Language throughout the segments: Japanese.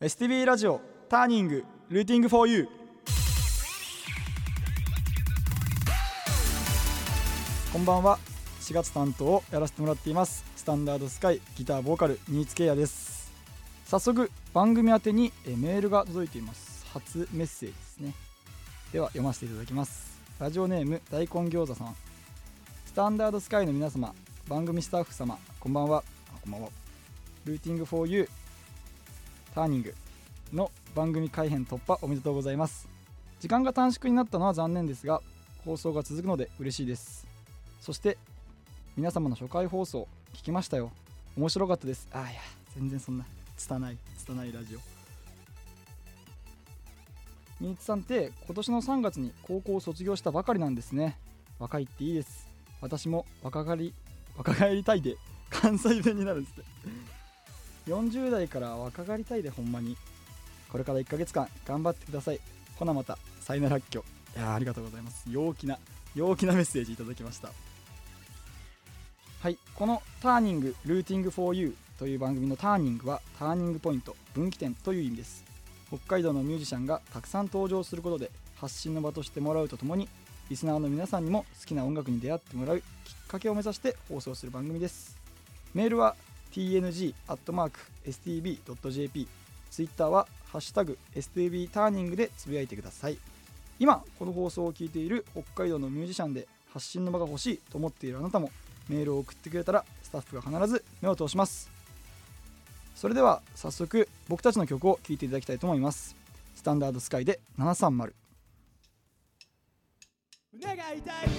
STB ラジオターニングルーティングフォーユーこんばんは。4月担当をやらせてもらっています。スタンダードスカイギターボーカル新津圭也です。早速番組宛てにメールが届いています。初メッセージですね。では読ませていただきます。ラジオネーム大根餃子さん。スタンダードスカイの皆様番組スタッフ様こんばんは。こんばんは。ルーティングフォーユーターニングの番組改編突破おめでとうございます。時間が短縮になったのは残念ですが放送が続くので嬉しいです。そして皆様の初回放送聞きましたよ。面白かったです。あいや全然そんな拙い拙いラジオ。新津さんって今年の3月に高校を卒業したばかりなんですね。若いっていいです。私も若返り若返りたいで関西弁になるんですね40代から若返りたいでほんまに。これから1ヶ月間頑張ってください。ほなまたさよならっきょ。いやありがとうございます。陽気な陽気なメッセージいただきました。はいこの「ターニングルーティング for you」という番組のターニングはターニングポイント分岐点という意味です。北海道のミュージシャンがたくさん登場することで発信の場としてもらうとともにリスナーの皆さんにも好きな音楽に出会ってもらうきっかけを目指して放送する番組です。メールは tng.stb.jp ツイッターは「ハッシュタグ #stb ターニング」でつぶやいてください。今この放送を聞いている北海道のミュージシャンで発信の場が欲しいと思っているあなたもメールを送ってくれたらスタッフが必ず目を通します。それでは早速僕たちの曲を聴いていただきたいと思います。スタンダードスカイで730胸が痛い。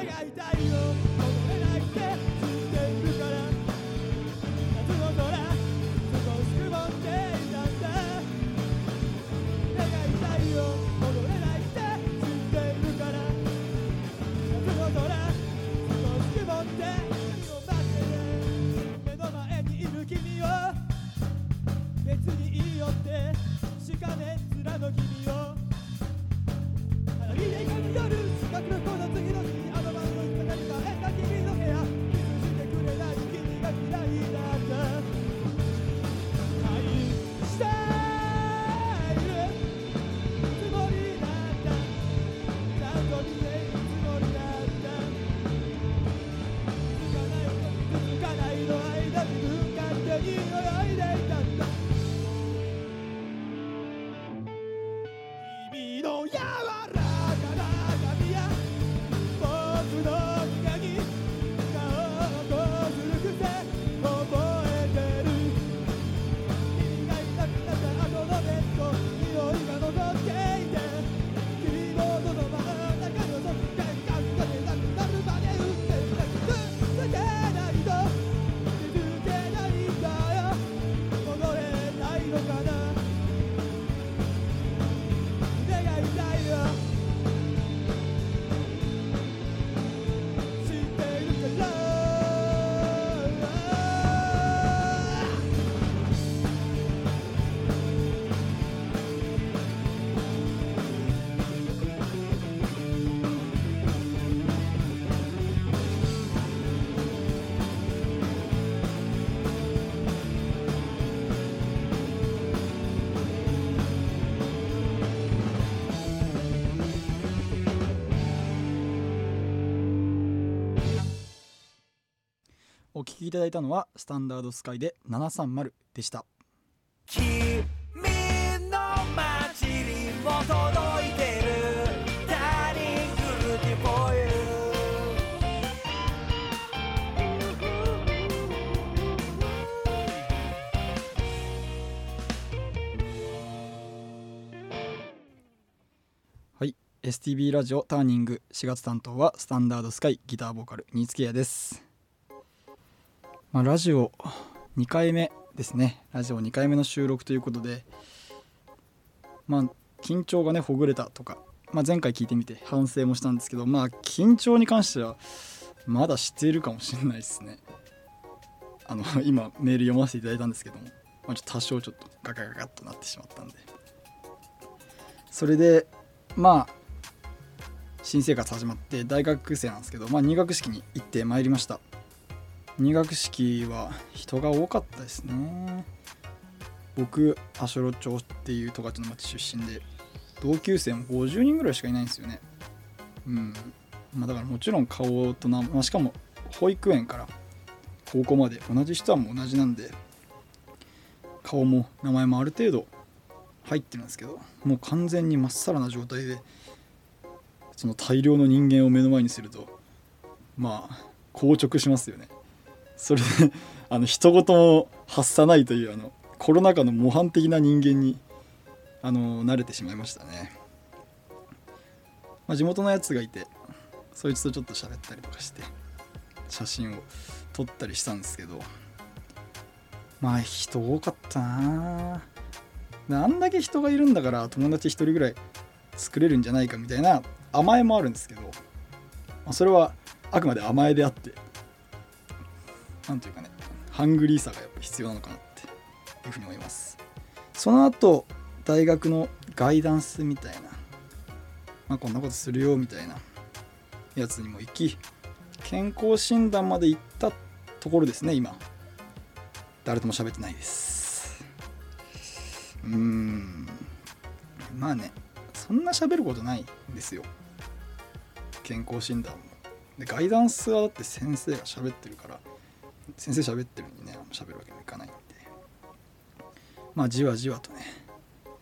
目が痛いよ。きいただいたのはスタンダードスカイで730でした。君の街にも届いてる。はい。STB ラジオターニング4月担当はスタンダードスカイギターボーカル新月屋です、まあ、ラジオ2回目ですね。ラジオ2回目の収録ということでまあ緊張がねほぐれたとか、まあ、前回聞いてみて反省もしたんですけどまあ緊張に関してはまだしているかもしれないですね。あの 今メール読ませていただいたんですけども、まあ、ちょっと多少ちょっとガガガガッとなってしまったんで。それでまあ新生活始まって大学生なんですけど、まあ、入学式に行ってまいりました。入学式は人が多かったですね。僕足寄町っていう十勝の町出身で同級生も50人ぐらいしかいないんですよね。うん。まあだからもちろん顔とな、まあ、しかも保育園から高校まで同じ人はもう同じなんで顔も名前もある程度入ってるんですけどもう完全にまっさらな状態でその大量の人間を目の前にするとまあ硬直しますよね。それであの一言も発さないというあのコロナ禍の模範的な人間にあの慣れてしまいましたね、まあ、地元のやつがいてそいつとちょっと喋ったりとかして写真を撮ったりしたんですけどまあ人多かったな。あんだけ人がいるんだから友達一人ぐらい作れるんじゃないかみたいな甘えもあるんですけど、まあ、それはあくまで甘えであってなんというかねハングリーさがやっぱ必要なのかなっていうふうに思います。その後大学のガイダンスみたいな、まあ、こんなことするよみたいなやつにも行き健康診断まで行ったところですね今。誰とも喋ってないです。うーん。まあねそんな喋ることないんですよ。健康診断も。でガイダンスはだって先生が喋ってるから先生喋ってるのにね喋るわけにもいかないんで。まあじわじわとね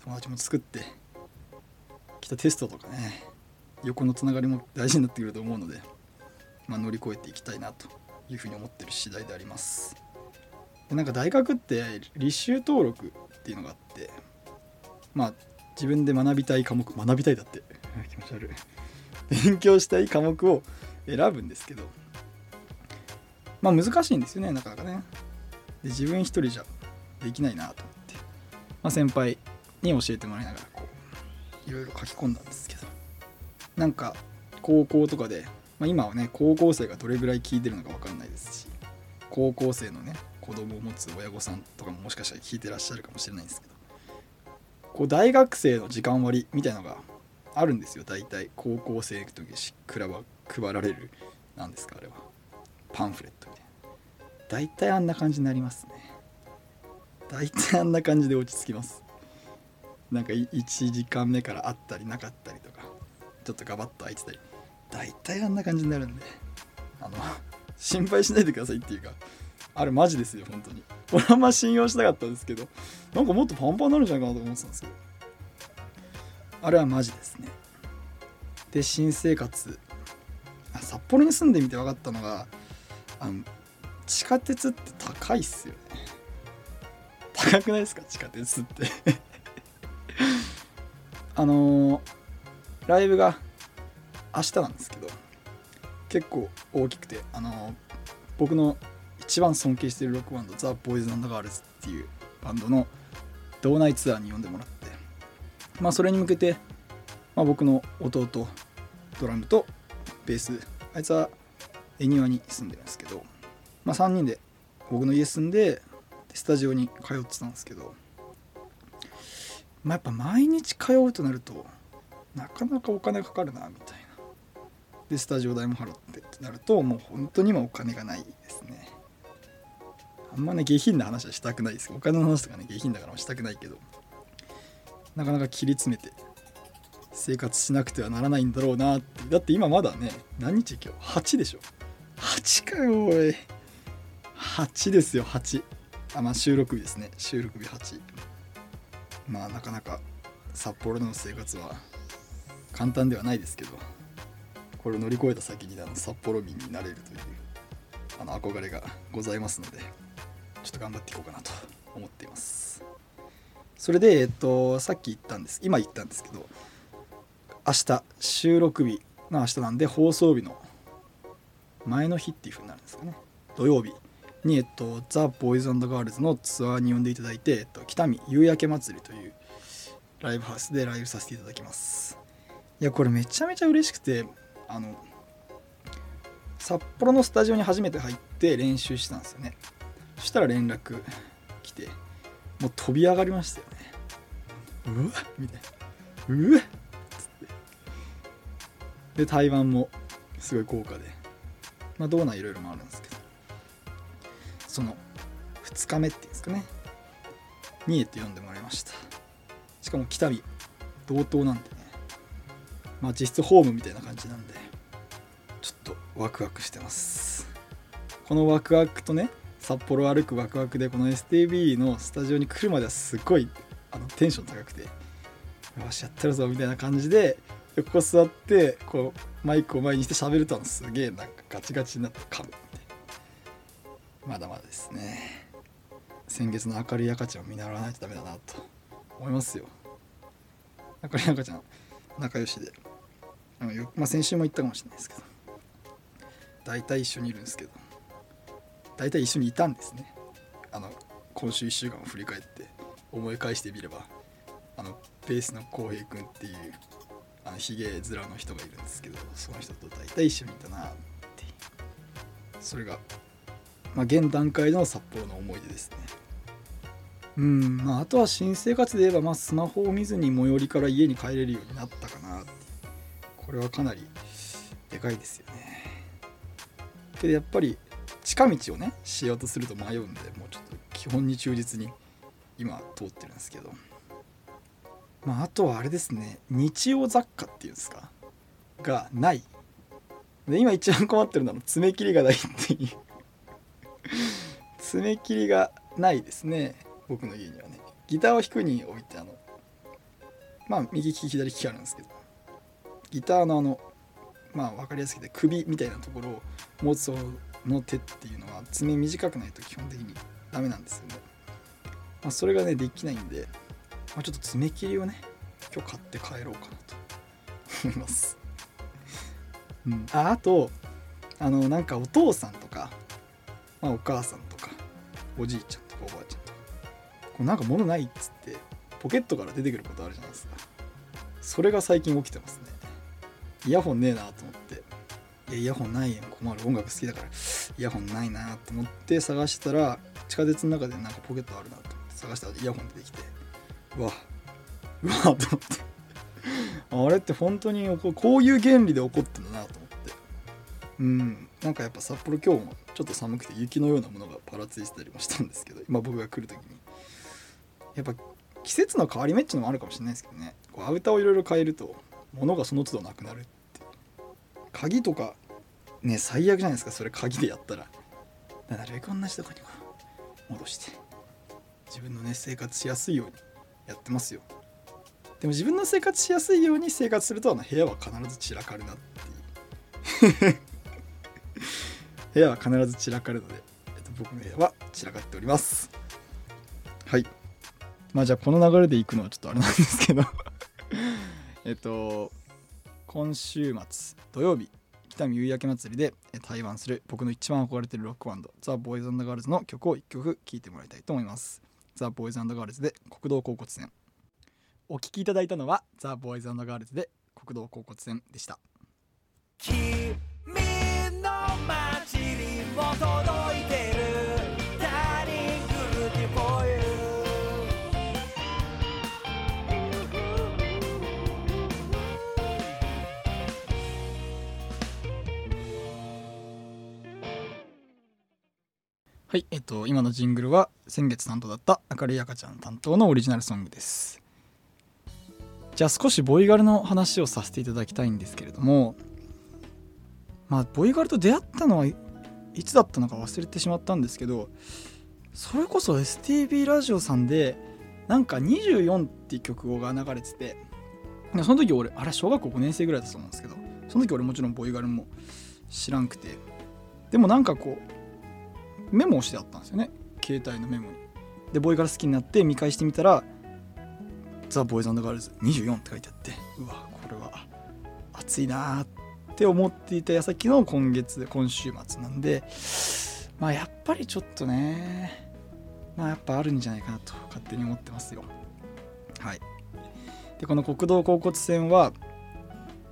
友達も作ってきたテストとかね横のつながりも大事になってくると思うので、まあ、乗り越えていきたいなというふうに思ってる次第であります。でなんか大学って履修登録っていうのがあってまあ自分で学びたい科目学びたいだって。気持ち悪い。勉強したい科目を選ぶんですけどまあ難しいんですよねなかなかね。で自分一人じゃできないなと思って、まあ、先輩に教えてもらいながらこういろいろ書き込んだんですけど。なんか高校とかで、まあ、今はね高校生がどれぐらい聞いてるのか分かんないですし高校生のね子供を持つ親御さんとかももしかしたら聞いてらっしゃるかもしれないんですけど。こう大学生の時間割みたいのがあるんですよ大体。高校生の時しくらは配られるなんですかあれは。パンフレットみたいな。大体あんな感じになりますね。大体あんな感じで落ち着きます。なんか1時間目からあったりなかったりとかちょっとガバッと空いてたり。大体あんな感じになるんで。あの心配しないでくださいっていうかあれマジですよ本当に。俺あんま信用しなかったんですけどなんかもっとパンパンになるんじゃないかなと思ってたんですけど。あれはマジですね。で新生活。あ札幌に住んでみて分かったのがあの地下鉄って高いっすよね。高くないですか？地下鉄って。あのーライブが明日なんですけど結構大きくてあのー僕の一番尊敬してるロックバンドザ・ボーイズ・ガールズっていうバンドの道内ツアーに呼んでもらってまあそれに向けて、まあ、僕の弟ドラムとベースあいつは恵庭に住んでるんですけど、まあ、3人で僕の家住んでスタジオに通ってたんですけど、まあ、やっぱ毎日通うとなるとなかなかお金かかるなみたいな。でスタジオ代も払ってってなるともう本当に今お金がないですね。あんまね下品な話はしたくないです。お金の話とかね下品だからもしたくないけどなかなか切り詰めて生活しなくてはならないんだろうなって。だって今まだね何日今日？8でしょ。8かよおい。8ですよ8あまあ収録日ですね。収録日8まあなかなか札幌での生活は簡単ではないですけどこれを乗り越えた先にあの札幌民になれるというあの憧れがございますのでちょっと頑張っていこうかなと思っています。それでえっとさっき言ったんです。今言ったんですけど明日収録日。が明日なんで放送日の前の日っていう風になるんですかね。土曜日に、えっと、ザ・ボーイズガールズのツアーに呼んでいただいて、えっと、北見夕焼け祭りというライブハウスでライブさせていただきます。いやこれめちゃめちゃ嬉しくてあの札幌のスタジオに初めて入って練習したんですよね。そしたら連絡来てもう飛び上がりましたよね。うわっみたいな。うわっつって。で台湾もすごい豪華で。まあ道内いろいろもあるんですけど。その2日目っていうんですかね。にえって読んでもらいました。しかも北見同等なんでね。まあ実質ホームみたいな感じなんでちょっとワクワクしてます。このワクワクとね札幌歩くワクワクでこの STB のスタジオに来るまではすごいあのテンション高くてよしやってるぞみたいな感じでここ座ってこうマイクを前にして喋るとすげえなんかガチガチになって噛むってまだまだですね。先月の明るい赤ちゃんを見習わないとダメだなと思いますよ。明るい赤ちゃん仲良しで。まあ、先週も言ったかもしれないですけど。大体一緒にいるんですけど。大体一緒にいたんですね。あの今週1週間を振り返って思い返してみればあのベースの浩平君っていうあのひげ面の人がいるんですけどその人と大体一緒にいたなってそれが、まあ、現段階の札幌の思い出ですね。うんまあ、あとは新生活で言えば、まあ、スマホを見ずに最寄りから家に帰れるようになったかなってこれはかなりでかいですよね。けどやっぱり近道をねしようとすると迷うんでもうちょっと基本に忠実に今通ってるんですけど。まああとはあれですね日用雑貨っていうんですか？がない。で今一番困ってるのは爪切りがないっていう。爪切りがないですね僕の家にはね。ギターを弾くに置いてあのまあ右利き左利きあるんですけど。ギターのあのまあ分かりやすくて首みたいなところを持つの手っていうのは爪短くないと基本的にダメなんですよね、まあ、それがねできないんで、まあ、ちょっと爪切りをね今日買って帰ろうかなと 思います、うん、ああとあのなんかお父さんとか、まあ、お母さんとかおじいちゃんとかおばあちゃんとかこうなんか物ないっつってポケットから出てくることあるじゃないですか。それが最近起きてますね。イヤホンねえなと思って。いやイヤホンないよ困る。音楽好きだから。イヤホンないなと思って探したら地下鉄の中でなんかポケットあるなと思って探したらイヤホン出てきてうわ。うわと思って。あれって本当にこういう原理で起こってんだなと思って。うん。なんかやっぱ札幌今日もちょっと寒くて雪のようなものがパラついてたりもしたんですけど今僕が来る時に。やっぱ季節の変わり目っていうのもあるかもしれないですけどね。こうアウターをいろいろ変えると物がその都度なくなるって鍵とかね最悪じゃないですか。それ鍵でやったら。なるべく同じとこにこう戻して。自分のね生活しやすいように。やってますよ。でも自分の生活しやすいように生活するとあの部屋は必ず散らかるなっていう。部屋は必ず散らかるので、えっと、僕の部屋は散らかっております。はい。まあじゃあこの流れで行くのはちょっとあれなんですけど。えっと今週末土曜日北見夕焼け祭りでえ対バンする僕の一番憧れてるロックバンドザ・ボーイズガールズの曲を1曲聴いてもらいたいと思いますザ・ボーイズガールズで国道恍惚線。お聴きいただいたのはザ・ボーイズガールズで国道恍惚線でした。君の街にも届はいえっと今のジングルは先月担当だった明るい赤ちゃん担当のオリジナルソングです。じゃあ少しボイガルの話をさせていただきたいんですけれどもまあボイガルと出会ったのはいつだったのか忘れてしまったんですけどそれこそ STB ラジオさんでなんか24っていう曲が流れててその時俺あれ小学校5年生ぐらいだと思うんですけどその時俺もちろんボイガルも知らんくてでもなんかこうメモをしてあったんですよね。携帯のメモ。にでボーイガル好きになって見返してみたら「ザ・ボーイズアンドガールズ24」って書いてあってうわこれは熱いなーって思っていた矢先の今月今週末なんでまあやっぱりちょっとねまあやっぱあるんじゃないかなと勝手に思ってますよ。はい。でこの国道甲骨線は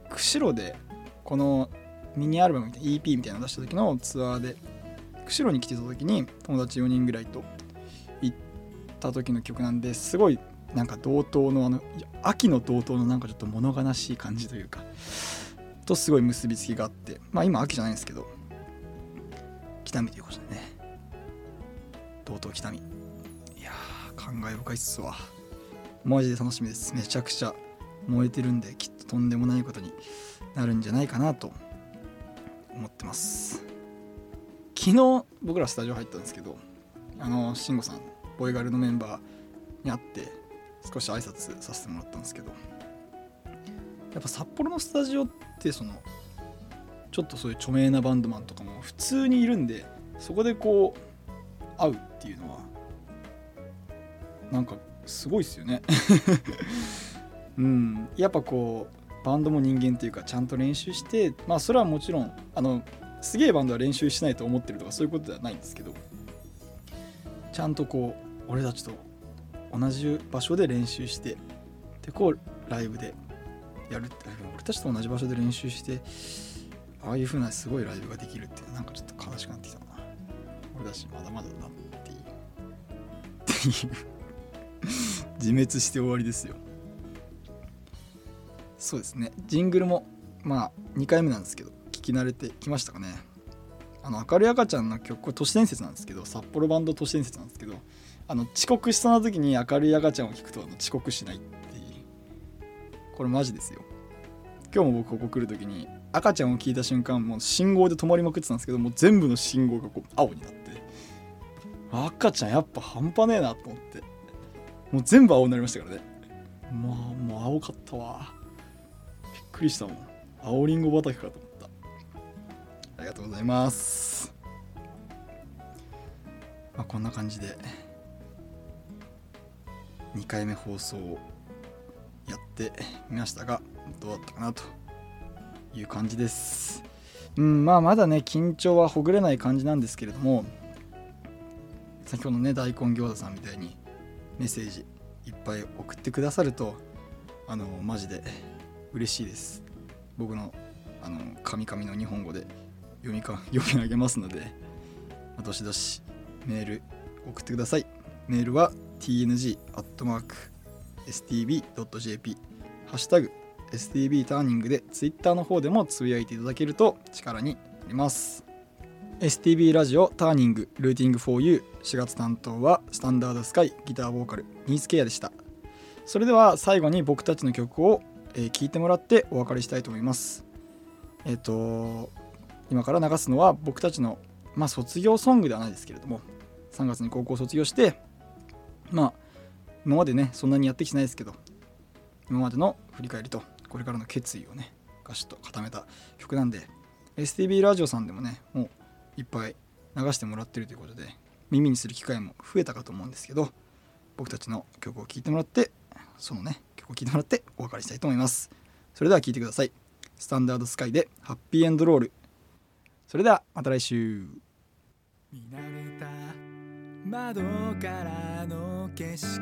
釧路でこのミニアルバムみたいな EP みたいなの出した時のツアーで釧路に来てた時に友達4人ぐらいと行った時の曲なんですごいなんか同等のあの秋の同等のなんかちょっと物悲しい感じというかとすごい結びつきがあってまあ今秋じゃないんですけど北見ということでね同等北見いやー感慨深いっすわ。マジで楽しみです。めちゃくちゃ燃えてるんできっととんでもないことになるんじゃないかなと思ってます。昨日。僕らスタジオ入ったんですけどあの慎吾さんボイガルのメンバーに会って少し挨拶させてもらったんですけどやっぱ札幌のスタジオってそのちょっとそういう著名なバンドマンとかも普通にいるんでそこでこう会うっていうのはなんかすごいっすよね。うん。やっぱこうバンドも人間っていうかちゃんと練習してまあそれはもちろんあのすげえバンドは練習しないと思ってるとかそういうことではないんですけどちゃんとこう俺たちと同じ場所で練習してでこうライブでやるって俺たちと同じ場所で練習してああいう風なすごいライブができるってなんかちょっと悲しくなってきたな。俺たちまだまだだなっていう。っていう。自滅して終わりですよ。そうですね。ジングルもまあ2回目なんですけどき慣れてきましたかね。あの明るい赤ちゃんの曲これ都市伝説なんですけど札幌バンド都市伝説なんですけどあの遅刻しそうな時に明るい赤ちゃんを聞くとあの遅刻しないっていう。これマジですよ。今日も僕ここ来る時に赤ちゃんを聞いた瞬間もう信号で止まりまくってたんですけどもう全部の信号がこう青になって。赤ちゃんやっぱ半端ねえなと思って。もう全部青になりましたからね。まあもう青かったわ。びっくりしたもん。青りんご畑かと思ったありがとうございます。まあこんな感じで2回目放送をやってみましたがどうだったかなという感じです。うんまあまだね緊張はほぐれない感じなんですけれども先ほどね大根餃子さんみたいにメッセージいっぱい送ってくださるとあのマジで嬉しいです。僕のあの神々の日本語で読みか読み上げますので、まあどしどしメール送ってください。メールは tng.stb.jp ハッシュタグ STB ターニングで Twitter の方でもつぶやいていただけると力になります。STB ラジオターニングルーティング 4U4 月担当はスタンダードスカイギターボーカルニースケアでした。それでは最後に僕たちの曲を聴、えー聞いてもらってお別れしたいと思います。えっ、と今から流すのは僕たちのまあ卒業ソングではないですけれども3月に高校卒業してまあ今までねそんなにやってきてないですけど今までの振り返りとこれからの決意をねガシッと固めた曲なんで STB ラジオさんでもねもういっぱい流してもらってるということで耳にする機会も増えたかと思うんですけど僕たちの曲を聴いてもらってそのね曲を聴いてもらってお別れしたいと思います。それでは聴いてください。スタンダードスカイでハッピーエンドロール。それではまた来週。見慣れた窓からの景色。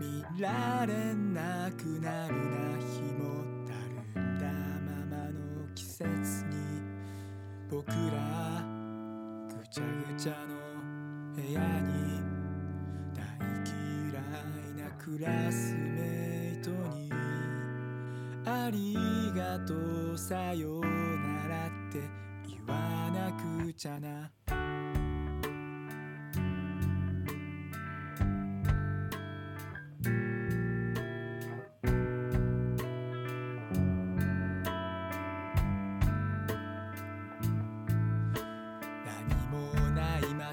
見られなくなるな日もたるんだ。ままの季節に。僕らぐちゃぐちゃの部屋に。大嫌いなクラスメイトに。ありがとうさようならって。わなくちゃな。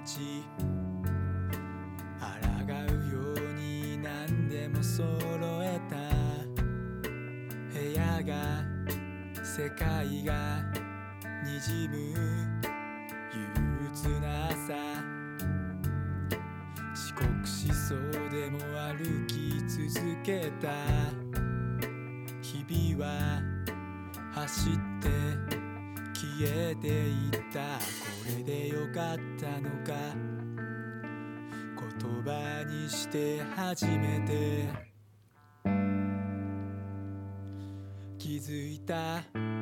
ち抗うように何でも揃えた。部屋が世界が。にじむ憂鬱な朝遅刻しそうでも歩き続けた。日々は走って消えていった。これでよかったのか。言葉にして初めて。気づいた。